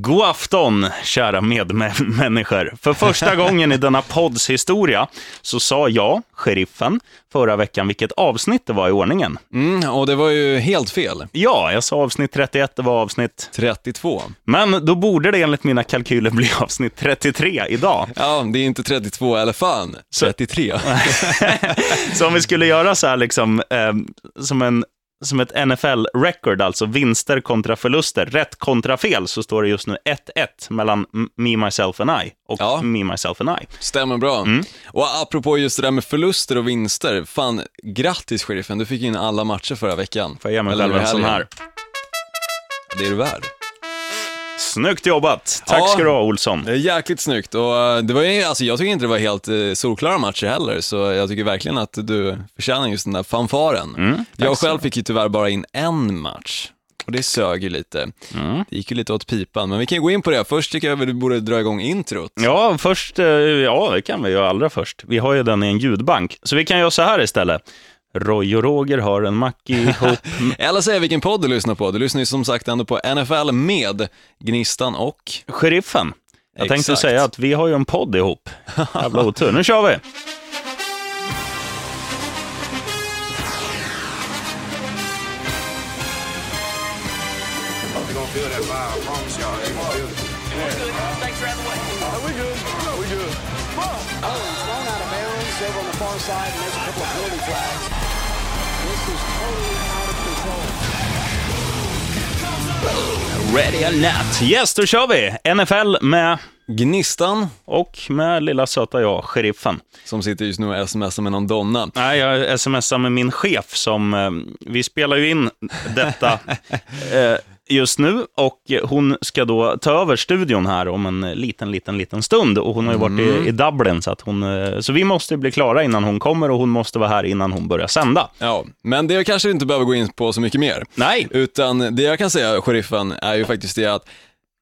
God afton, kära medmänniskor. För första gången i denna podds historia så sa jag, sheriffen, förra veckan vilket avsnitt det var i ordningen. Mm, och det var ju helt fel. Ja, jag sa avsnitt 31, det var avsnitt... 32. Men då borde det enligt mina kalkyler bli avsnitt 33 idag. Ja, det är inte 32 eller fan, 33. så om vi skulle göra så här liksom, eh, som en som ett NFL-record, alltså vinster kontra förluster, rätt kontra fel, så står det just nu 1-1 mellan Me, Myself and I och ja. Me, Myself and I. Stämmer bra. Mm. Och apropå just det där med förluster och vinster, fan, grattis sheriffen, du fick in alla matcher förra veckan. Får jag ge mig själv en sån här? Det är du värd. Snyggt jobbat. Tack ja, ska du ha, Olsson. Det är jäkligt snyggt. Och eh, det var ju, alltså, jag tycker inte det var helt eh, solklara matcher heller, så jag tycker verkligen att du förtjänar just den där fanfaren. Mm, jag själv fick ju tyvärr bara in en match. Och det sög ju lite. Mm. Det gick ju lite åt pipan, men vi kan gå in på det. Först tycker jag att du borde dra igång introt. Ja, först, eh, ja det kan vi göra allra först. Vi har ju den i en ljudbank, så vi kan göra så här istället. Roy och Roger har en mack ihop. Eller säga vilken podd du lyssnar på. Du lyssnar ju som sagt ändå på NFL med Gnistan och... Sheriffen. Jag Exakt. tänkte säga att vi har ju en podd ihop. Jävla otur. Nu kör vi! side and there's a couple of penalty flags. Ready or not. Yes, då kör vi! NFL med Gnistan. Och med lilla söta jag, sheriffen. Som sitter just nu och smsar med någon donna. Nej, jag smsar med min chef som, eh, vi spelar ju in detta eh, just nu och hon ska då ta över studion här om en liten, liten, liten stund. Och hon har ju varit mm. i, i, Dublin, så, att hon, eh, så vi måste bli klara innan hon kommer och hon måste vara här innan hon börjar sända. Ja, men det kanske vi inte behöver gå in på så mycket mer. Nej. Utan det jag kan säga, sheriffen, är ju faktiskt det att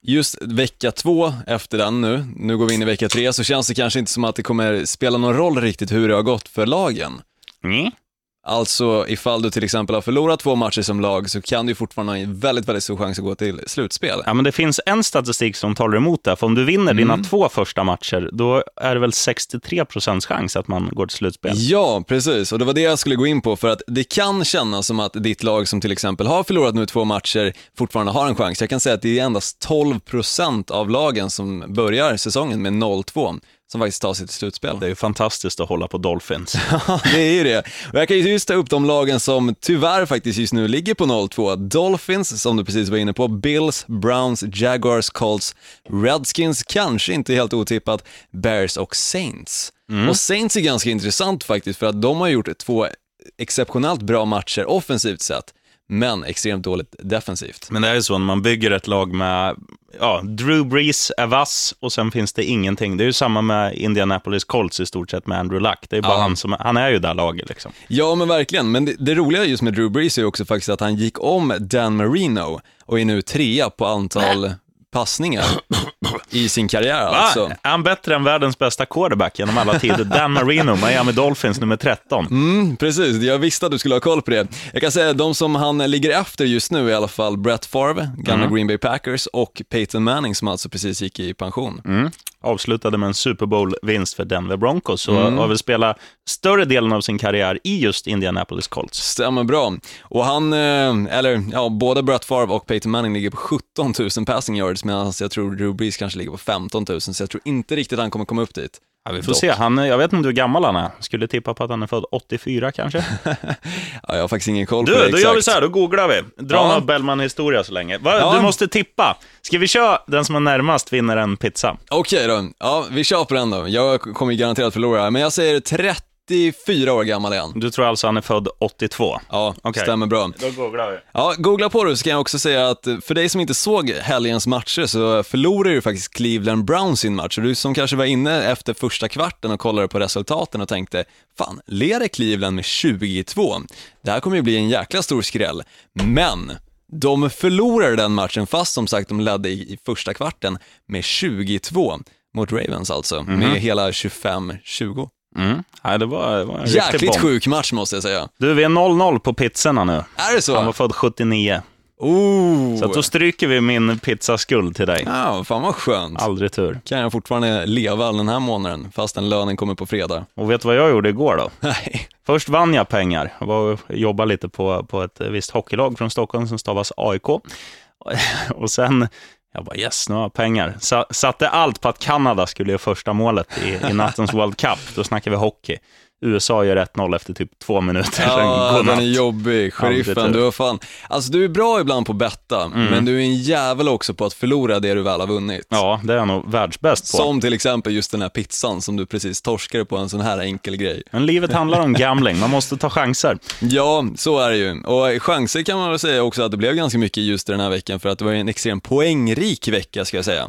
just vecka två efter den nu, nu går vi in i vecka tre, så känns det kanske inte som att det kommer spela någon roll riktigt hur det har gått för lagen. Mm. Alltså ifall du till exempel har förlorat två matcher som lag så kan du fortfarande ha en väldigt, väldigt stor chans att gå till slutspel. Ja, men det finns en statistik som talar emot det. För om du vinner mm. dina två första matcher, då är det väl 63 procents chans att man går till slutspel. Ja, precis. Och det var det jag skulle gå in på. För att det kan kännas som att ditt lag som till exempel har förlorat nu två matcher fortfarande har en chans. Jag kan säga att det är endast 12 procent av lagen som börjar säsongen med 0-2 som faktiskt tar sig till slutspel. Det är ju fantastiskt att hålla på Dolphins. Det är ju det. Och jag kan ju just ta upp de lagen som tyvärr faktiskt just nu ligger på 0-2. Dolphins, som du precis var inne på, Bills, Browns, Jaguars, Colts, Redskins, kanske inte helt otippat, Bears och Saints. Mm. Och Saints är ganska intressant faktiskt, för att de har gjort två exceptionellt bra matcher offensivt sett men extremt dåligt defensivt. Men det är ju så när man bygger ett lag med, ja, Drew Brees är vass och sen finns det ingenting. Det är ju samma med Indianapolis Colts i stort sett med Andrew Luck. Det är bara han som, han är ju där laget liksom. Ja, men verkligen. Men det, det roliga just med Drew Brees är ju också faktiskt att han gick om Dan Marino och är nu trea på antal passningar i sin karriär Va? alltså. Är han bättre än världens bästa quarterback genom alla tider? Dan Marino, Miami Dolphins nummer 13. Mm, precis, jag visste att du skulle ha koll på det. Jag kan säga de som han ligger efter just nu i alla fall, Brett Favre, gamla mm. Green Bay Packers och Peyton Manning som alltså precis gick i pension. Mm avslutade med en Super Bowl-vinst för Denver Broncos och mm. har väl spelat större delen av sin karriär i just Indianapolis Colts. Stämmer bra. Och han, eh, eller ja, både Brett Favre och Peyton Manning ligger på 17 000 passing yards medan jag tror Drew Brees kanske ligger på 15 000, så jag tror inte riktigt han kommer komma upp dit. Ja, vi får Dock. se. Han, jag vet inte hur gammal han är. Skulle tippa på att han är född 84 kanske. ja, jag har faktiskt ingen koll du, på det Du, då gör vi så här, då googlar vi. Dra ja. Bellman-historia så länge. Va? Ja. Du måste tippa. Ska vi köra den som är närmast vinner en pizza? Okej okay, då. Ja, vi kör på den då. Jag kommer garanterat förlora, men jag säger 30 84 år gammal är han. Du tror alltså han är född 82? Ja, okay. stämmer bra. Då googlar vi. Ja, googla på det så kan jag också säga att för dig som inte såg helgens matcher så förlorade ju faktiskt Cleveland Browns sin match. Och du som kanske var inne efter första kvarten och kollade på resultaten och tänkte, fan, leder Cleveland med 22? Det här kommer ju bli en jäkla stor skräll. Men de förlorade den matchen fast som sagt de ledde i, i första kvarten med 22 mot Ravens alltså, mm -hmm. med hela 25-20. Mm. Ja, det var, det var en Jäkligt sjuk match måste jag säga. Du, vi är 0-0 på pizzorna nu. Är det så? Han var född 79. Oh! Så att då stryker vi min pizzaskuld till dig. Ja, fan vad skönt. Aldrig tur. Kan jag fortfarande leva den här månaden, fastän lönen kommer på fredag? Och vet du vad jag gjorde igår då? Nej. Först vann jag pengar. Jag var och jobbade lite på, på ett visst hockeylag från Stockholm som stavas AIK. Och sen, jag bara yes, nu har jag pengar. Satte allt på att Kanada skulle göra första målet i, i nattens World Cup. Då snackar vi hockey. USA gör 1-0 efter typ två minuter. Ja, den är jobbig. Sheriffen, du har fan... Alltså du är bra ibland på betta, Mm. men du är en jävel också på att förlora det du väl har vunnit. Ja, det är jag nog världsbäst på. Som till exempel just den här pizzan som du precis torskade på en sån här enkel grej. Men livet handlar om gambling, man måste ta chanser. Ja, så är det ju. Och chanser kan man väl säga också att det blev ganska mycket just den här veckan för att det var en extremt poängrik vecka ska jag säga.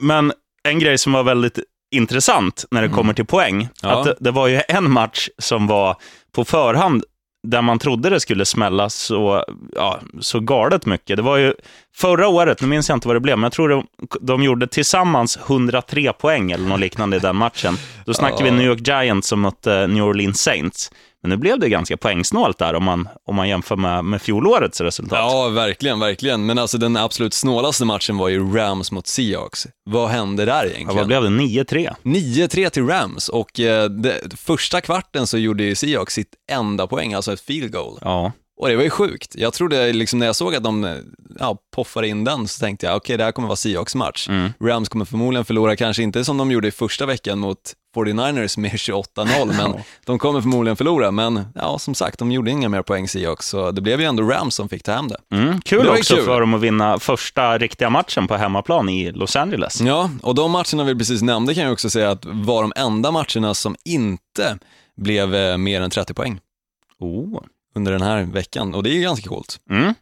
Men en grej som var väldigt intressant när det kommer till poäng, Mm. Ja. att det, det var ju en match som var på förhand där man trodde det skulle smälla så, ja, så galet mycket. Det var ju förra året, nu minns jag inte vad det blev, men jag tror de, de gjorde tillsammans 103 poäng eller något liknande i den matchen. Då snackar vi Ja. New York Giants som mötte New Orleans Saints. Men nu blev det ganska poängsnålt där om man, om man jämför med, med fjolårets resultat. Ja, verkligen, verkligen. Men alltså den absolut snålaste matchen var ju Rams mot Seahawks. Vad hände där Ja, egentligen? vad blev det? 9-3? 9-3 till Rams och eh, det, första kvarten så gjorde ju Seahawks sitt enda poäng, alltså ett field goal. Ja. Och det var ju sjukt. Jag trodde, liksom, när jag såg att de ja, poffade in den så tänkte jag, okej det här kommer vara Seahawks match. Mm. Rams kommer förmodligen förlora, kanske inte som de gjorde i första veckan mot 49ers med 28-0, men de kommer förmodligen förlora. Men ja, som sagt, de gjorde inga mer poäng Seahawks, så det blev ju ändå Rams som fick ta hem det. Mm, kul Det också kul. för dem att vinna första riktiga matchen på hemmaplan i Los Angeles. Ja, och de matcherna vi precis nämnde kan jag också säga att var de enda matcherna som inte blev eh, mer än 30 poäng Oh. under den här veckan, och det är ju ganska coolt. Mm.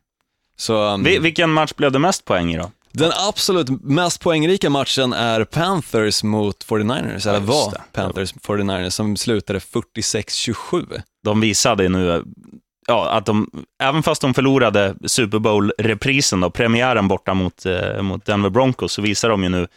Så, um, Vi, vilken match blev det mest poäng i då? Den absolut mest poängrika matchen är Panthers mot 49ers, eller var. Panthers 49ers, som slutade 46-27. De visade nu ja, att de, även fast de förlorade Super Bowl-reprisen, då, premiären borta mot, eh, mot Denver Broncos, så visar de ju nu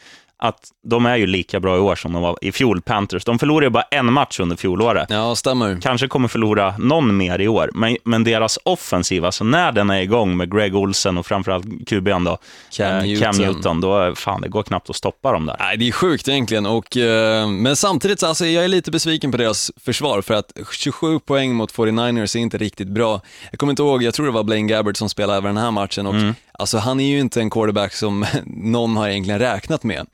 att de är ju lika bra i år som de var i fjol, Panthers. De förlorade ju bara en match under fjolåret. Ja, stämmer. Kanske kommer förlora någon mer i år, men, men deras offensiv, alltså när den är igång med Greg Olsen och framförallt QB'n då, Cam eh, Newton. Cam Newton, då är- fan, det går knappt att stoppa dem där. Nej, det är sjukt egentligen, och, eh, men samtidigt, så, alltså, jag är lite besviken på deras försvar, för att 27 poäng mot 49ers är inte riktigt bra. Jag kommer inte ihåg, jag tror det var Blaine Gabbert som spelade även den här matchen, och alltså, han är ju inte en quarterback som någon har egentligen räknat med.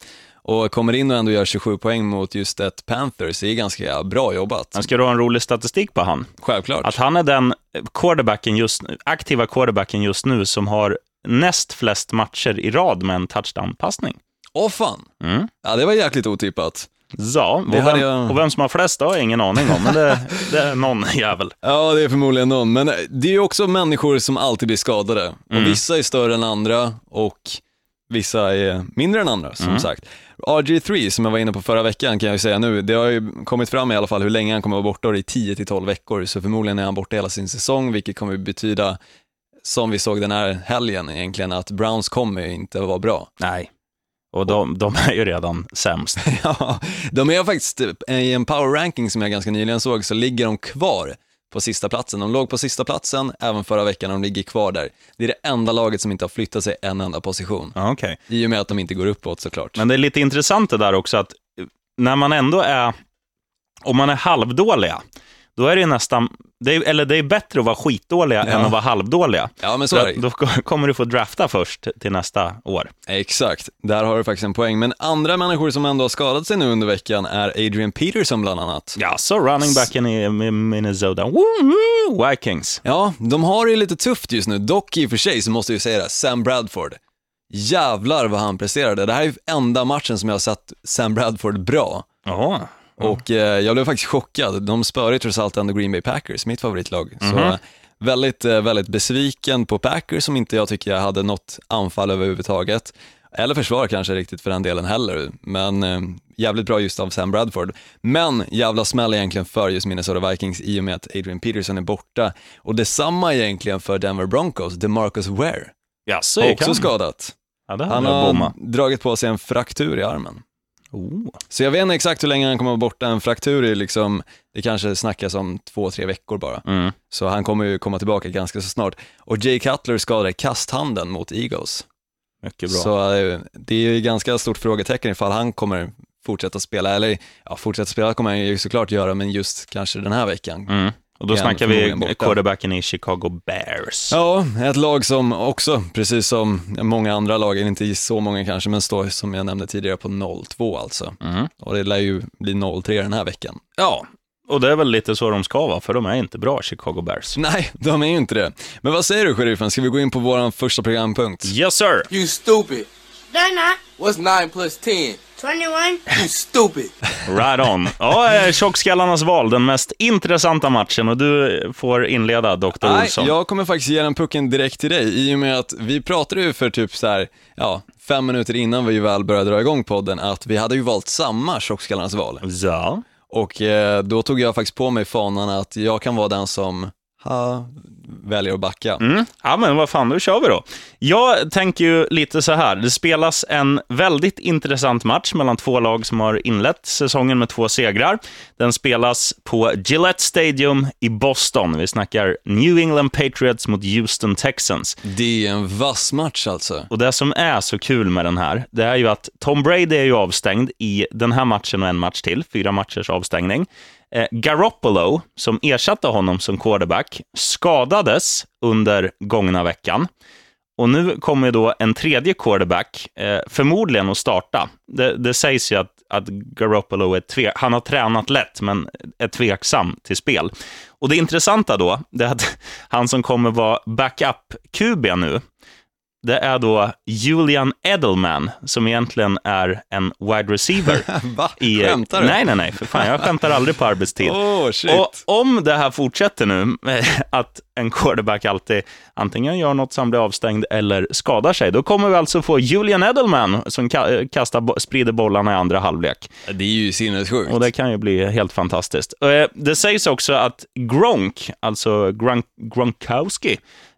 Och kommer in och ändå gör 27 poäng mot just ett Panthers, det är ganska bra jobbat. Men ska du ha en rolig statistik på han? Självklart. Att han är den quarterbacken just, aktiva quarterbacken just nu som har näst flest matcher i rad med en touchdown-passning. Åh fan, Mm. ja det var jäkligt otippat. Ja, och vem, jag- och vem som har flest har jag ingen aning om, men det, det är någon jävel. Ja, det är förmodligen någon, men det är ju också människor som alltid blir skadade. Och vissa är större än andra och vissa är mindre än andra, som sagt. RG3, som jag var inne på förra veckan, kan jag ju säga nu, det har ju kommit fram i alla fall hur länge han kommer vara borta, och det är 10-12 veckor, så förmodligen är han borta hela sin säsong, vilket kommer betyda, som vi såg den här helgen egentligen, att Browns kommer ju inte att vara bra. Nej, och de, de är ju redan sämst. Ja, de är faktiskt, i en power ranking som jag ganska nyligen såg, så ligger de kvar på sista platsen. De låg på sista platsen även förra veckan och de ligger kvar där. Det är det enda laget som inte har flyttat sig en enda position. Okej. I och med att de inte går uppåt såklart. Men det är lite intressant det där också att när man ändå är, om man är halvdåliga, då är det nästan, det är, eller det är bättre att vara skitdåliga Ja. än att vara halvdåliga. Ja, men så är det. Då kommer du få drafta först till nästa år. Exakt, där har du faktiskt en poäng. Men andra människor som ändå har skadat sig nu under veckan är Adrian Peterson bland annat. Ja, så running backen i Minnesota. Woo, Vikings. Ja, de har det ju lite tufft just nu. Dock i och för sig så måste jag ju säga det, Sam Bradford. Jävlar vad han presterade. Det här är ju enda matchen som jag har sett Sam Bradford bra. Jaha. Och eh, jag blev faktiskt chockad. De spöade ju trots allt ändå Green Bay Packers, mitt favoritlag. Så eh, väldigt, eh, väldigt besviken på Packers som inte jag tycker jag hade något anfall överhuvudtaget. Eller försvar kanske riktigt för den delen heller, men eh, jävligt bra just av Sam Bradford. Men jävla smäll egentligen för just Minnesota Vikings i och med att Adrian Peterson är borta. Och detsamma egentligen för Denver Broncos, DeMarcus Ware. Jaså, gick också han? skadat. Ja, Han har dragit på sig en fraktur i armen. Oh. Så jag vet inte exakt hur länge han kommer vara borta, en fraktur är liksom, det kanske snackas om två, tre veckor bara. Mm. Så han kommer ju komma tillbaka ganska så snart. Och Jay Cutler skadade kasthanden mot Eagles. Mycket bra. Så eh, det är ju ganska stort frågetecken ifall han kommer fortsätta spela, eller ja, fortsätta spela kommer han ju såklart göra, men just kanske den här veckan. Mm. Och då Igen, snackar vi quarterbacken i Chicago Bears. Ja, ett lag som också, precis som många andra lag, inte så många kanske, men står som jag nämnde tidigare på 0-2 alltså. Mm. Och det lär ju bli 0-3 den här veckan. Ja, och det är väl lite så de ska vara, för de är inte bra, Chicago Bears. Nej, de är ju inte det. Men vad säger du, sheriffen? Ska vi gå in på vår första programpunkt? Yes sir! You stupid. They're not. What's 9 plus 10? 21. You stupid. Right on. Ja, eh, tjockskallarnas val, den mest intressanta matchen och du får inleda, Dr. Nej, Olsson. jag kommer faktiskt ge den pucken direkt till dig i och med att vi pratade ju för typ så här, ja, fem minuter innan vi väl började dra igång podden att vi hade ju valt samma tjockskallarnas val. Ja. Och eh, då tog jag faktiskt på mig fanan att jag kan vara den som ha, väljer att backa. Mm. Ja, men vad fan, då kör vi då. Jag tänker ju lite så här. Det spelas en väldigt intressant match mellan två lag som har inlett säsongen med två segrar. Den spelas på Gillette Stadium i Boston. Vi snackar New England Patriots mot Houston Texans. Det är en vass match alltså. Och det som är så kul med den här, det är ju att Tom Brady är ju avstängd i den här matchen och en match till, fyra matchers avstängning. Eh, Garoppolo, som ersatte honom som quarterback, skadades under gångna veckan. Och nu kommer då en tredje quarterback, eh, förmodligen att starta. Det, det sägs ju att, att Garoppolo är tve, han har tränat lätt, men är tveksam till spel. Och det intressanta då, det är att han som kommer vara backup-QB nu, det är då Julian Edelman, som egentligen är en wide receiver. Va? I, Skämtar du? Nej, nej, nej, för fan, jag skämtar aldrig på arbetstid. Åh, shit. Och om det här fortsätter nu, att en quarterback alltid antingen gör något som blir avstängd eller skadar sig, då kommer vi alltså få Julian Edelman som ka- kastar, sprider bollarna i andra halvlek. Det är ju sinnessjukt. Och det kan ju bli helt fantastiskt. Eh, Det sägs också att Gronk, alltså Gronk, Gronkowski,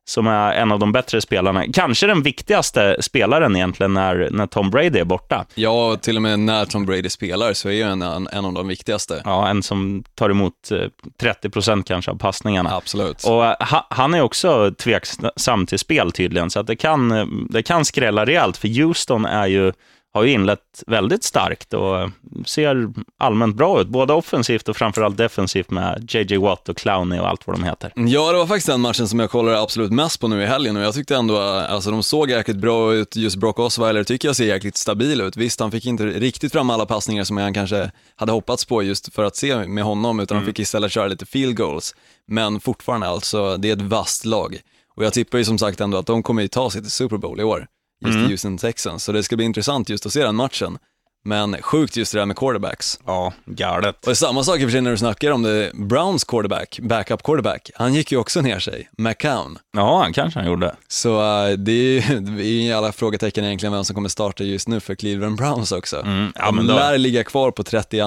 som är en av de bättre spelarna, kanske den viktigaste spelaren egentligen när, när Tom Brady är borta. Ja, till och med när Tom Brady spelar så är ju en, en, en av de viktigaste. Ja, en som tar emot eh, 30 procent kanske av passningarna. Absolut. Och eh, ha, han är också tveksam till spel tydligen, så att det, kan, eh, det kan skrälla rejält, för Houston är ju, har ju inlett väldigt starkt och ser allmänt bra ut, både offensivt och framförallt defensivt med JJ Watt och Clowney och allt vad de heter. Ja, det var faktiskt den matchen som jag kollade absolut mest på nu i helgen och jag tyckte ändå, alltså de såg jäkligt bra ut, just Brock Osweiler tycker jag ser jäkligt stabil ut. Visst, han fick inte riktigt fram alla passningar som han kanske hade hoppats på just för att se med honom, utan han fick istället köra lite field goals. Men fortfarande alltså, det är ett vasst lag. Och jag tippar ju som sagt ändå att de kommer ju ta sig till Super Bowl i år, just i Houston Texans. Så det ska bli intressant just att se den matchen. Men sjukt just det där med quarterbacks. Ja, galet. Och samma sak i och för sig när du snackar om det, Browns quarterback, backup quarterback, han gick ju också ner sig, McCown. Ja, kanske han gjorde. Så äh, det är ju alla frågetecken egentligen vem som kommer starta just nu för Cleveland Browns också. Mm, ja, de lär ligga kvar på 32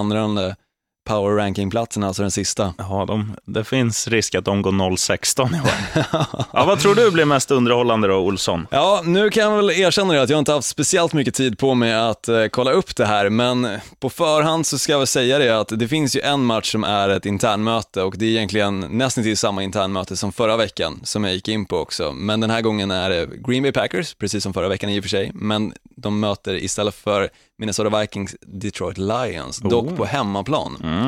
power ranking-platsen, alltså den sista. Ja, de, det finns risk att de går 0-16 i år. ja, vad tror du blir mest underhållande då, Olsson? Ja, nu kan jag väl erkänna det att jag inte haft speciellt mycket tid på mig att eh, kolla upp det här, men på förhand så ska jag väl säga det att det finns ju en match som är ett internmöte och det är egentligen nästan till samma internmöte som förra veckan som jag gick in på också. Men den här gången är det Green Bay Packers, precis som förra veckan i och för sig, men de möter istället för Minnesota Vikings Detroit Lions, dock på hemmaplan. Mm.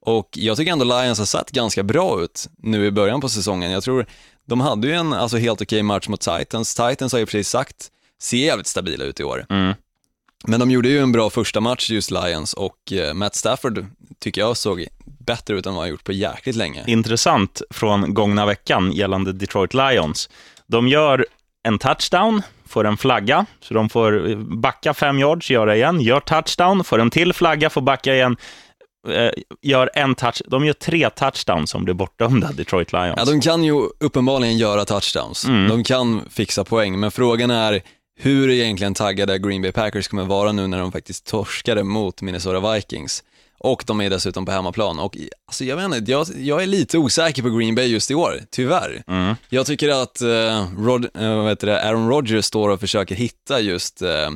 Och jag tycker ändå Lions har sett ganska bra ut nu i början på säsongen. Jag tror de hade ju en alltså, helt okej match mot Titans. Titans har ju precis sagt ser jävligt stabila ut i år. Mm. Men de gjorde ju en bra första match just Lions och eh, Matt Stafford tycker jag såg bättre ut än vad han gjort på jäkligt länge. Intressant från gångna veckan gällande Detroit Lions. De gör en touchdown, får en flagga, så de får backa fem yards, göra igen, gör touchdown, får en till flagga, får backa igen, gör en touch. De gör tre touchdowns som blir bortdömda, Detroit Lions. Ja, de kan ju uppenbarligen göra touchdowns. De kan fixa poäng, men frågan är hur egentligen taggade Green Bay Packers kommer vara nu när de faktiskt torskade mot Minnesota Vikings. Och de är dessutom på hemmaplan. Och alltså, jag, vet inte, jag, jag är lite osäker på Green Bay just i år, tyvärr. Mm. Jag tycker att eh, Rod, eh, heter det, Aaron Rodgers står och försöker hitta just eh,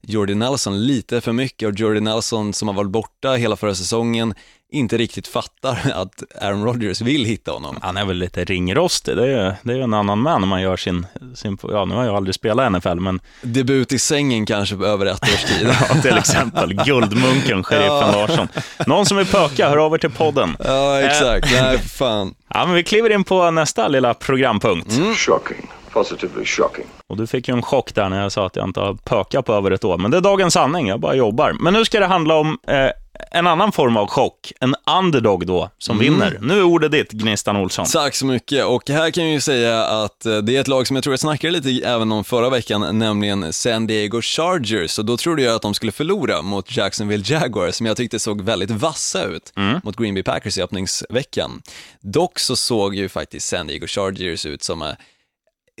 Jordy Nelson lite för mycket och Jordy Nelson som har varit borta hela förra säsongen inte riktigt fattar att Aaron Rodgers vill hitta honom. Han är väl lite ringrostig, det är, det är ju en annan man när man gör sin, sin, ja nu har jag aldrig spelat NFL, men Debut i sängen kanske på över ett års tid. ja, till exempel guldmunken, sheriffen Larsson. Någon som vill pöka, hör av er till podden. ja, exakt. Nej, fan. Ja, men vi kliver in på nästa lilla programpunkt. Shocking. Positively shocking. Och du fick ju en chock där när jag sa att jag inte har pökat på över ett år. Men det är dagens sanning, jag bara jobbar. Men nu ska det handla om eh, en annan form av chock. En underdog då, som vinner. Nu är ordet ditt, Gnistan Olsson. Tack så mycket. Och här kan jag ju säga att eh, det är ett lag som jag tror jag snackade lite även om förra veckan, nämligen San Diego Chargers. Och då trodde jag att de skulle förlora mot Jacksonville Jaguars, som jag tyckte såg väldigt vassa ut mot Green Bay Packers i öppningsveckan. Dock så såg ju faktiskt San Diego Chargers ut som eh,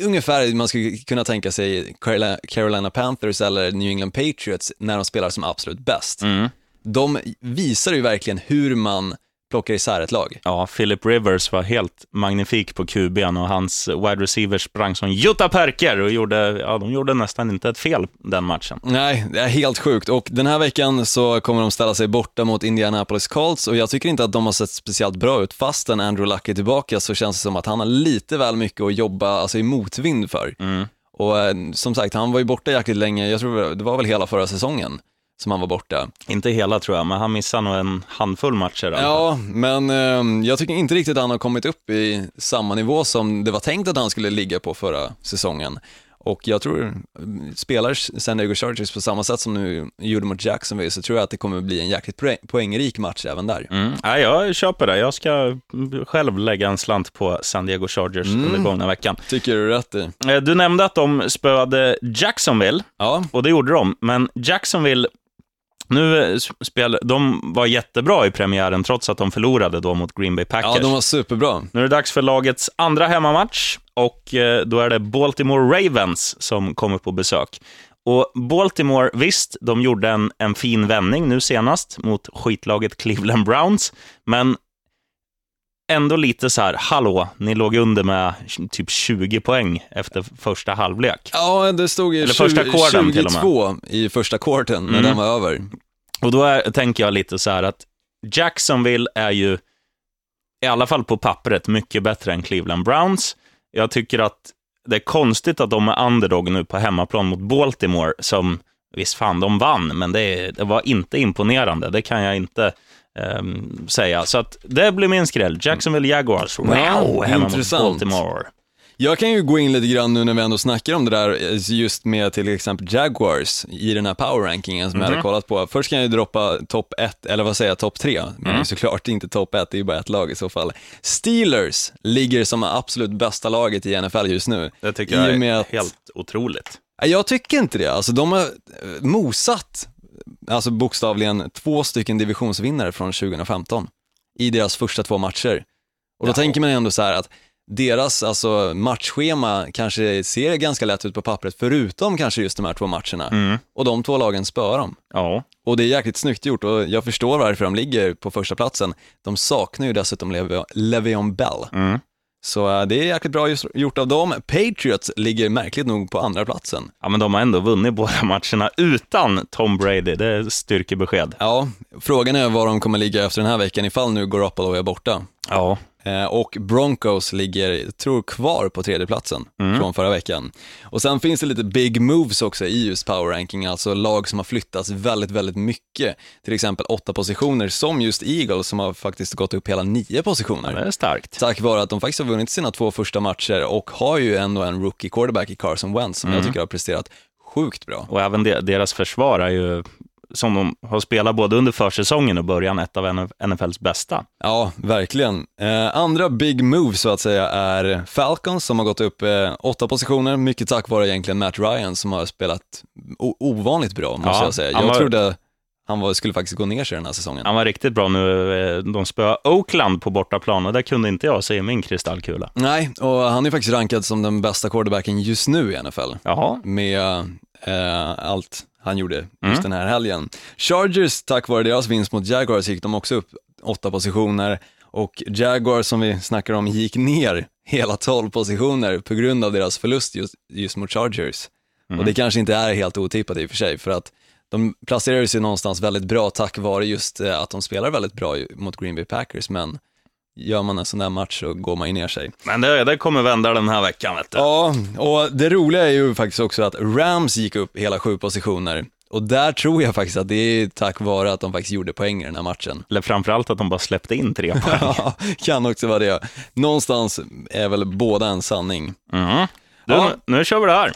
ungefär man skulle kunna tänka sig Carolina- Panthers eller New England Patriots när de spelar som absolut bäst. De visar ju verkligen hur man plockar isär ett lag. Ja, Philip Rivers var helt magnifik på QB'n och hans wide receivers sprang som Jutta Perker och gjorde, ja, de gjorde nästan inte ett fel den matchen. Nej, det är helt sjukt. Och den här veckan så kommer de ställa sig borta mot Indianapolis Colts och jag tycker inte att de har sett speciellt bra ut. Fastän Andrew Luck är tillbaka så känns det som att han har lite väl mycket att jobba alltså, i motvind för. Och eh, som sagt, han var ju borta jäkligt länge, jag tror det var väl hela förra säsongen som han var borta. Inte hela tror jag, men han missade nog en handfull matcher. Ja, men eh, jag tycker inte riktigt att han har kommit upp i samma nivå som det var tänkt att han skulle ligga på förra säsongen. Och jag tror, spelar San Diego Chargers på samma sätt som nu gjorde mot Jacksonville så tror jag att det kommer bli en jäkligt poäng- poängrik match även där. Mm. Ja, jag köper det. Jag ska själv lägga en slant på San Diego Chargers under gångna veckan. Tycker du rätt i. Eh, Du nämnde att de spöade Jacksonville, Ja, och det gjorde de. Men Jacksonville, nu eh, spel, de var jättebra i premiären, trots att de förlorade då mot Green Bay Packers. ja de var superbra. Nu är det dags för lagets andra hemmamatch och eh, då är det Baltimore Ravens som kommer på besök. Och Baltimore, visst, de gjorde en, en fin vändning nu senast mot skitlaget Cleveland Browns, men ändå lite så här, hallå, ni låg under med typ 20 poäng efter första halvlek. Ja, det stod ju Eller första 20, quartern till och med. 22 i första quarten när Mm. den var över. Och då är, tänker jag lite så här att Jacksonville är ju, i alla fall på pappret, mycket bättre än Cleveland Browns. Jag tycker att det är konstigt att de är underdog nu på hemmaplan mot Baltimore, som, visst fan, de vann, men det, det var inte imponerande. Det kan jag inte ehm, säga. Så att det blir min skräll. Jacksonville Jaguars, wow, Ja, hemma intressant. mot Baltimore. Jag kan ju gå in lite grann nu när vi ändå snackar om det där, eh, just med till exempel Jaguars i den här power rankingen som jag Mhm. hade kollat på. Först kan jag ju droppa topp ett, eller vad säger jag, topp tre, men Mm. såklart inte topp ett, det är ju bara ett lag i så fall. Steelers ligger som absolut bästa laget i NFL just nu. Det tycker jag med är att- helt otroligt. Jag tycker inte det, alltså de har eh, mosat, alltså bokstavligen två stycken divisionsvinnare från 2015 i deras första två matcher. Och då Ja. tänker man ändå så här att deras alltså, matchschema kanske ser ganska lätt ut på pappret, förutom kanske just de här två matcherna. Mm. Och de två lagen spöar dem. Ja, Och det är jäkligt snyggt gjort och jag förstår varför de ligger på första platsen. De saknar ju dessutom Le'Veon Bell. mm. Så eh, det är jäkligt bra gjort av dem. Patriots ligger märkligt nog på andra platsen. ja, men de har ändå vunnit båda matcherna utan Tom Brady. Det är styrkebesked. Ja, frågan är var de kommer ligga efter den här veckan ifall nu Garoppolo är borta. Ja, och Broncos ligger, tror kvar på tredjeplatsen Mm. från förra veckan. Och sen finns det lite big moves också i just power ranking, alltså lag som har flyttats väldigt, väldigt mycket. Till exempel åtta positioner, som just Eagles som har faktiskt gått upp hela nio positioner. det är starkt. Tack vare att de faktiskt har vunnit sina två första matcher och har ju ändå en rookie quarterback i Carson Wentz som Mm. jag tycker har presterat sjukt bra. Och även de, deras försvar är ju, som de har spelat både under försäsongen och början, ett av NFLs bästa. Ja, verkligen. Eh, andra big moves så att säga är Falcons som har gått upp eh, åtta positioner, mycket tack vare egentligen Matt Ryan som har spelat ovanligt bra måste Ja, jag säga. Jag var- trodde han var, skulle faktiskt gå ner sig den här säsongen. Han var riktigt bra nu. eh, De spöade Oakland på bortaplan och där kunde inte jag se min kristallkula. Nej, och han är faktiskt rankad som den bästa quarterbacken just nu i NFL. Jaha, med eh, allt han gjorde just Mm. den här helgen. Chargers, tack vare deras vinst mot Jaguars, gick de också upp åtta positioner och Jaguars som vi snackar om gick ner hela 12 positioner på grund av deras förlust just, just mot Chargers. Och det kanske inte är helt otippat i och för sig, för att de placerar sig någonstans väldigt bra tack vare just eh, att de spelar väldigt bra mot Green Bay Packers, men gör man en sån där match så går man ju ner sig. Men det, det kommer vända den här veckan, vet du. Ja, och det roliga är ju faktiskt också att Rams gick upp hela sju positioner. Och där tror jag faktiskt att det är tack vare att de faktiskt gjorde poäng i den här matchen. Eller framförallt att de bara släppte in tre poäng. Ja, kan också vara det. Någonstans är väl båda en sanning. Mm. Du, Ja. nu, nu kör vi det här.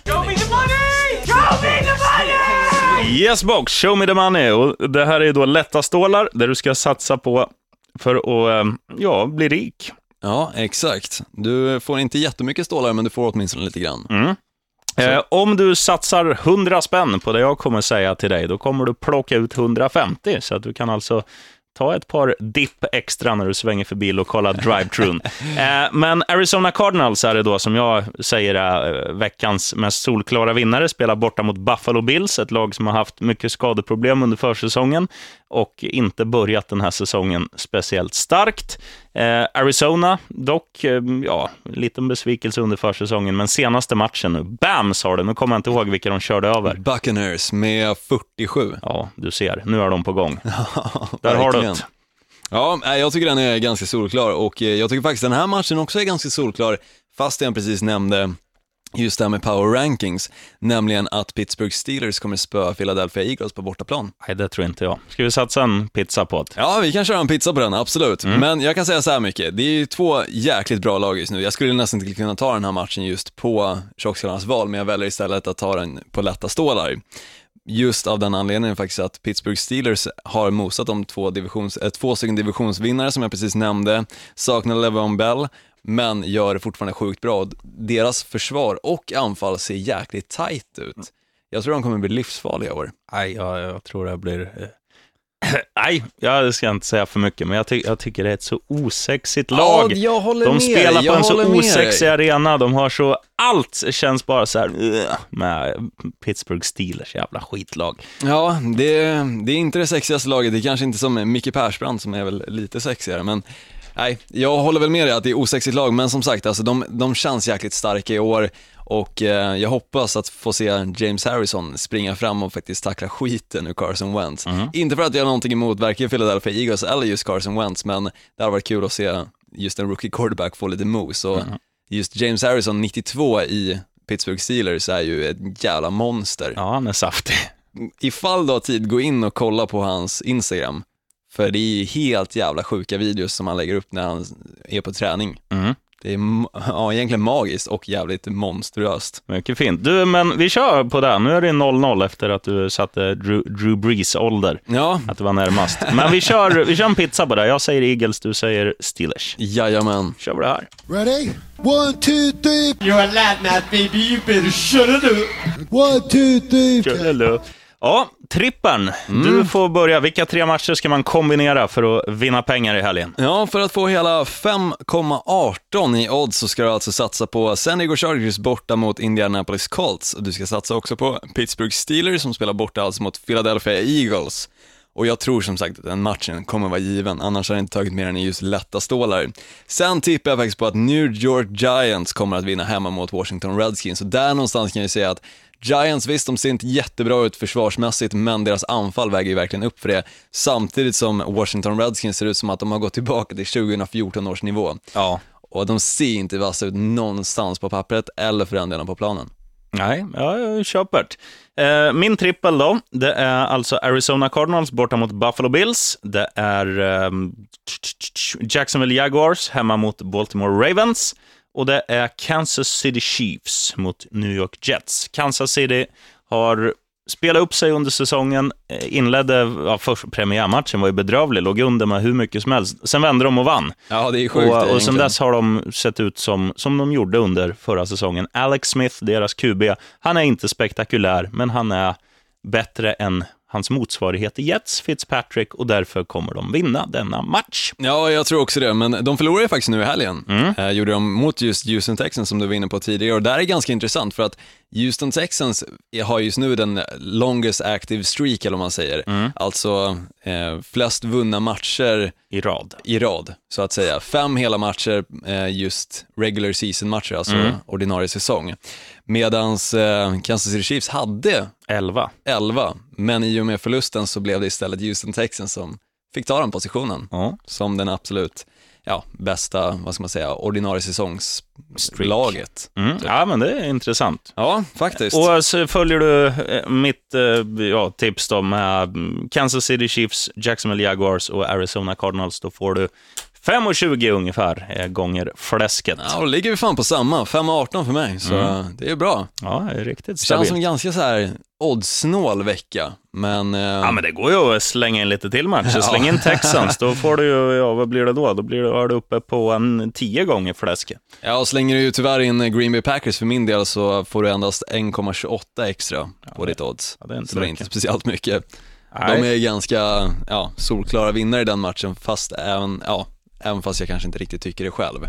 Yes box, show me the money. Och det här är då lätta stålar där du ska satsa på för att eh, ja, bli rik. Ja, exakt. Du får inte jättemycket stålar, men du får åtminstone lite grann. Eh, om du satsar 100 spänn på det jag kommer säga till dig, då kommer du plocka ut 150, så att du kan alltså ta ett par dipp extra när du svänger förbi lokala drive-thrun. eh, men Arizona Cardinals är det då som jag säger är eh, veckans mest solklara vinnare, spelar borta mot Buffalo Bills, ett lag som har haft mycket skadeproblem under försäsongen och inte börjat den här säsongen speciellt starkt. Eh, Arizona, dock, eh, ja, liten besvikelse under försäsongen, men senaste matchen nu, bam sa det, nu kommer jag inte ihåg vilka de körde över. Buccaneers med 47. Ja, du ser, nu är de på gång. Där har du det. Ja, nej, jag tycker den är ganska solklar och eh, jag tycker faktiskt den här matchen också är ganska solklar, fast jag precis nämnde just det här med power rankings, nämligen att Pittsburgh Steelers kommer spöa Philadelphia Eagles på bortaplan. Nej, det tror inte jag. Ska vi satsa en pizza på det? Ja, vi kan köra en pizza på den, absolut. Men jag kan säga så här mycket, det är ju två jäkligt bra lag just nu. Jag skulle nästan inte kunna ta den här matchen just på tjockskallarnas val, men jag väljer istället att ta den på lätta stålar. Just av den anledningen faktiskt att Pittsburgh Steelers har mosat de två, divisions, äh, två stycken divisionsvinnare som jag precis nämnde, saknar Le'Veon Bell, men gör det fortfarande sjukt bra. Deras försvar och anfall ser jäkligt tight ut. Jag tror de kommer bli livsfarliga i år. Nej, jag, jag tror det blir... eh, Nej, jag ska inte säga för mycket, men jag, ty jag tycker det är ett så osexigt lag. Ja, jag håller de med spelar på en så osexig arena, de har så... Allt känns bara så här med Pittsburgh Steelers, jävla skitlag. Ja, det, det är inte det sexigaste laget, det är kanske inte som Micke Persbrandt som är väl lite sexigare, men nej, jag håller väl med dig att det är osexigt lag, men som sagt, alltså, de, de känns jäkligt starka i år och eh, jag hoppas att få se James Harrison springa fram och faktiskt tackla skiten ur Carson Wentz. Inte för att jag har någonting emot varken Philadelphia Eagles eller just Carson Wentz, men det har varit kul att se just en rookie quarterback få lite mos och just James Harrison, 92 i Pittsburgh Steelers, är ju ett jävla monster Ja, han är saftig. ifall du har tid, gå in och kolla på hans Instagram. För det är helt jävla sjuka videos som han lägger upp när han är på träning. Mm. Det är ja, egentligen magiskt och jävligt monstruöst. Mycket fint. Du, men vi kör på det. Nu är det 0-0 efter att du satte Drew, Drew Brees ålder. Ja, Att det var närmast. Men vi kör, vi kör en pizza på det. Jag säger Eagles, du säger Steelers. jajamän. kör vi det här. Ready? One, two, three. You're a lad now, baby. You better shut it up. One, two, three. Hello. Ja, trippern. Du får börja. Vilka tre matcher ska man kombinera för att vinna pengar i helgen? Ja, för att få hela 5,18 i odds så ska du alltså satsa på San Diego Chargers borta mot Indianapolis Colts. Du ska satsa också på Pittsburgh Steelers som spelar borta alltså mot Philadelphia Eagles. Och jag tror som sagt att den matchen kommer vara given, annars har jag inte tagit mer än just lätta stålar. Sen tippar jag faktiskt på att New York Giants kommer att vinna hemma mot Washington Redskins, så där någonstans kan jag ju säga att Giants, visst, de ser inte jättebra ut försvarsmässigt, men deras anfall väger ju verkligen upp för det. Samtidigt som Washington Redskins ser ut som att de har gått tillbaka till 2014 års nivå. Ja. Och de ser inte vassa ut någonstans på pappret, eller för den delen på planen. Nej, ja, jag köper det. Eh, Min trippel då, det är alltså Arizona Cardinals borta mot Buffalo Bills. Det är ehm, Jacksonville Jaguars hemma mot Baltimore Ravens. Och det är Kansas City Chiefs mot New York Jets. Kansas City har spelat upp sig under säsongen, eh, inledde, ja, först, premiärmatchen var ju bedrövlig, låg under med hur mycket som helst. Sen vände de och vann. Ja, det är sjukt Och, och sen dess har de sett ut som, som de gjorde under förra säsongen. Alex Smith, deras QB, han är inte spektakulär, men han är bättre än hans motsvarighet i Jets, Fitzpatrick, och därför kommer de vinna denna match. Ja, jag tror också det, men de förlorade ju faktiskt nu i helgen. Eh, gjorde de mot just Houston Texans som du var inne på tidigare och där är ganska intressant för att Houston Texans har just nu den longest active streak, eller vad man säger. Alltså eh, flest vunna matcher I rad. i rad, så att säga. Fem hela matcher, eh, just regular season-matcher, alltså ordinarie säsong. Medans eh, Kansas City Chiefs hade 11. 11, men i och med förlusten så blev det istället Houston Texans som fick ta den positionen Ja. som den absolut ja, bästa, vad ska man säga, ordinarie säsongslaget. Mm. ja, men det är intressant. Ja, faktiskt. Och så följer du eh, mitt eh, ja, tips då med mm, Kansas City Chiefs, Jacksonville Jaguars och Arizona Cardinals. Då får du 5,20 ungefär eh, gånger fläsket. Ja, då ligger vi fan på samma, 5-18 för mig, så Mm. det är bra. Ja, det är riktigt Det känns som stabilt. ganska så här oddsnål vecka, men... Eh, Ja, men det går ju att slänga in lite till matcher. Släng in Texans, då får du ju, ja, vad blir det då? Då blir du, är du uppe på en 10 gånger fläsket. Ja, och slänger du ju tyvärr in Green Bay Packers för min del så får du endast 1,28 extra på ditt odds. ja, det är inte så det är inte speciellt mycket. Nej. De är ganska ja, solklara vinnare i den matchen, fast även, ja, även fast jag kanske inte riktigt tycker det själv.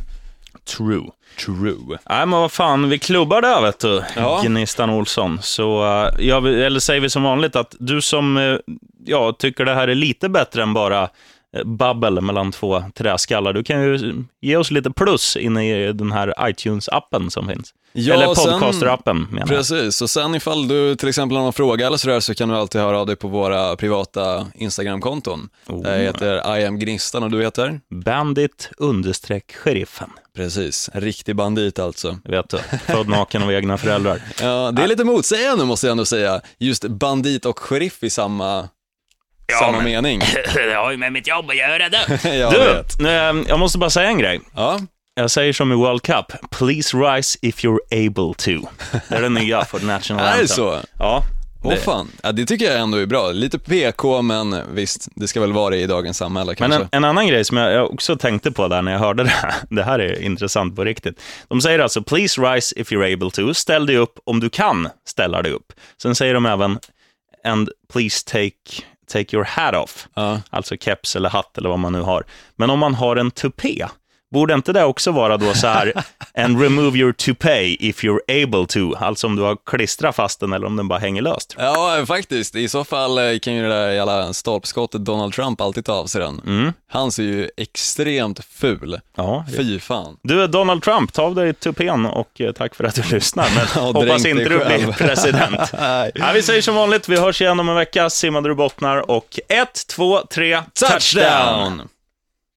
True. True. Nej, men vad fan, vi klubbar där vet du, Ja. Gnistan Olsson. Så, eh, ja, eller säger vi som vanligt att du som eh, ja, tycker det här är lite bättre än bara eh, babbel mellan två träskallar, du kan ju ge oss lite plus inne i den här iTunes-appen som finns. Ja, eller podcaster-appen menar jag. Precis, och sen ifall du till exempel har någon fråga eller sådär så kan du alltid höra av dig på våra privata Instagram-konton. Oh. Jag heter I am Gnistan och du heter? Bandit understreck sheriffen. Precis, en riktig bandit alltså. Vet du, född naken av egna föräldrar. Ja, det är lite motsägande måste jag ändå säga, just bandit och sheriff i samma, samma men- mening. det har ju med mitt jobb att göra du. jag Du, vet. eh, jag måste bara säga en grej. Ja, Jag säger som i World Cup, please rise if you're able to. Det är det nya för National är Anthem. det så? Ja. Åh Det- fan, ja, det tycker jag ändå är bra. Lite PK, men visst, det ska väl vara det i dagens samhälle Men kanske. en, en annan grej som jag, jag också tänkte på där när jag hörde det här, det här är intressant på riktigt. De säger alltså, please rise if you're able to, ställ dig upp om du kan ställa dig upp. Sen säger de även, and please take, take your hat off, Ja. alltså keps eller hatt eller vad man nu har. Men om man har en tupé, Borde inte det också vara då så här, and remove your toupee if you're able to, alltså om du har klistrat fast den eller om den bara hänger löst? Ja, faktiskt. I så fall eh, kan ju det där jävla stolpskottet Donald Trump alltid ta av sig den. Mm. Han ser ju extremt ful. Ja, Fy fan. Du, Donald Trump, ta av dig tupén och eh, tack för att du lyssnar. Men hoppas inte du blir president. Ja, vi säger som vanligt, vi hörs igen om en vecka. Simmade du bottnar och ett, två, tre, Touchdown!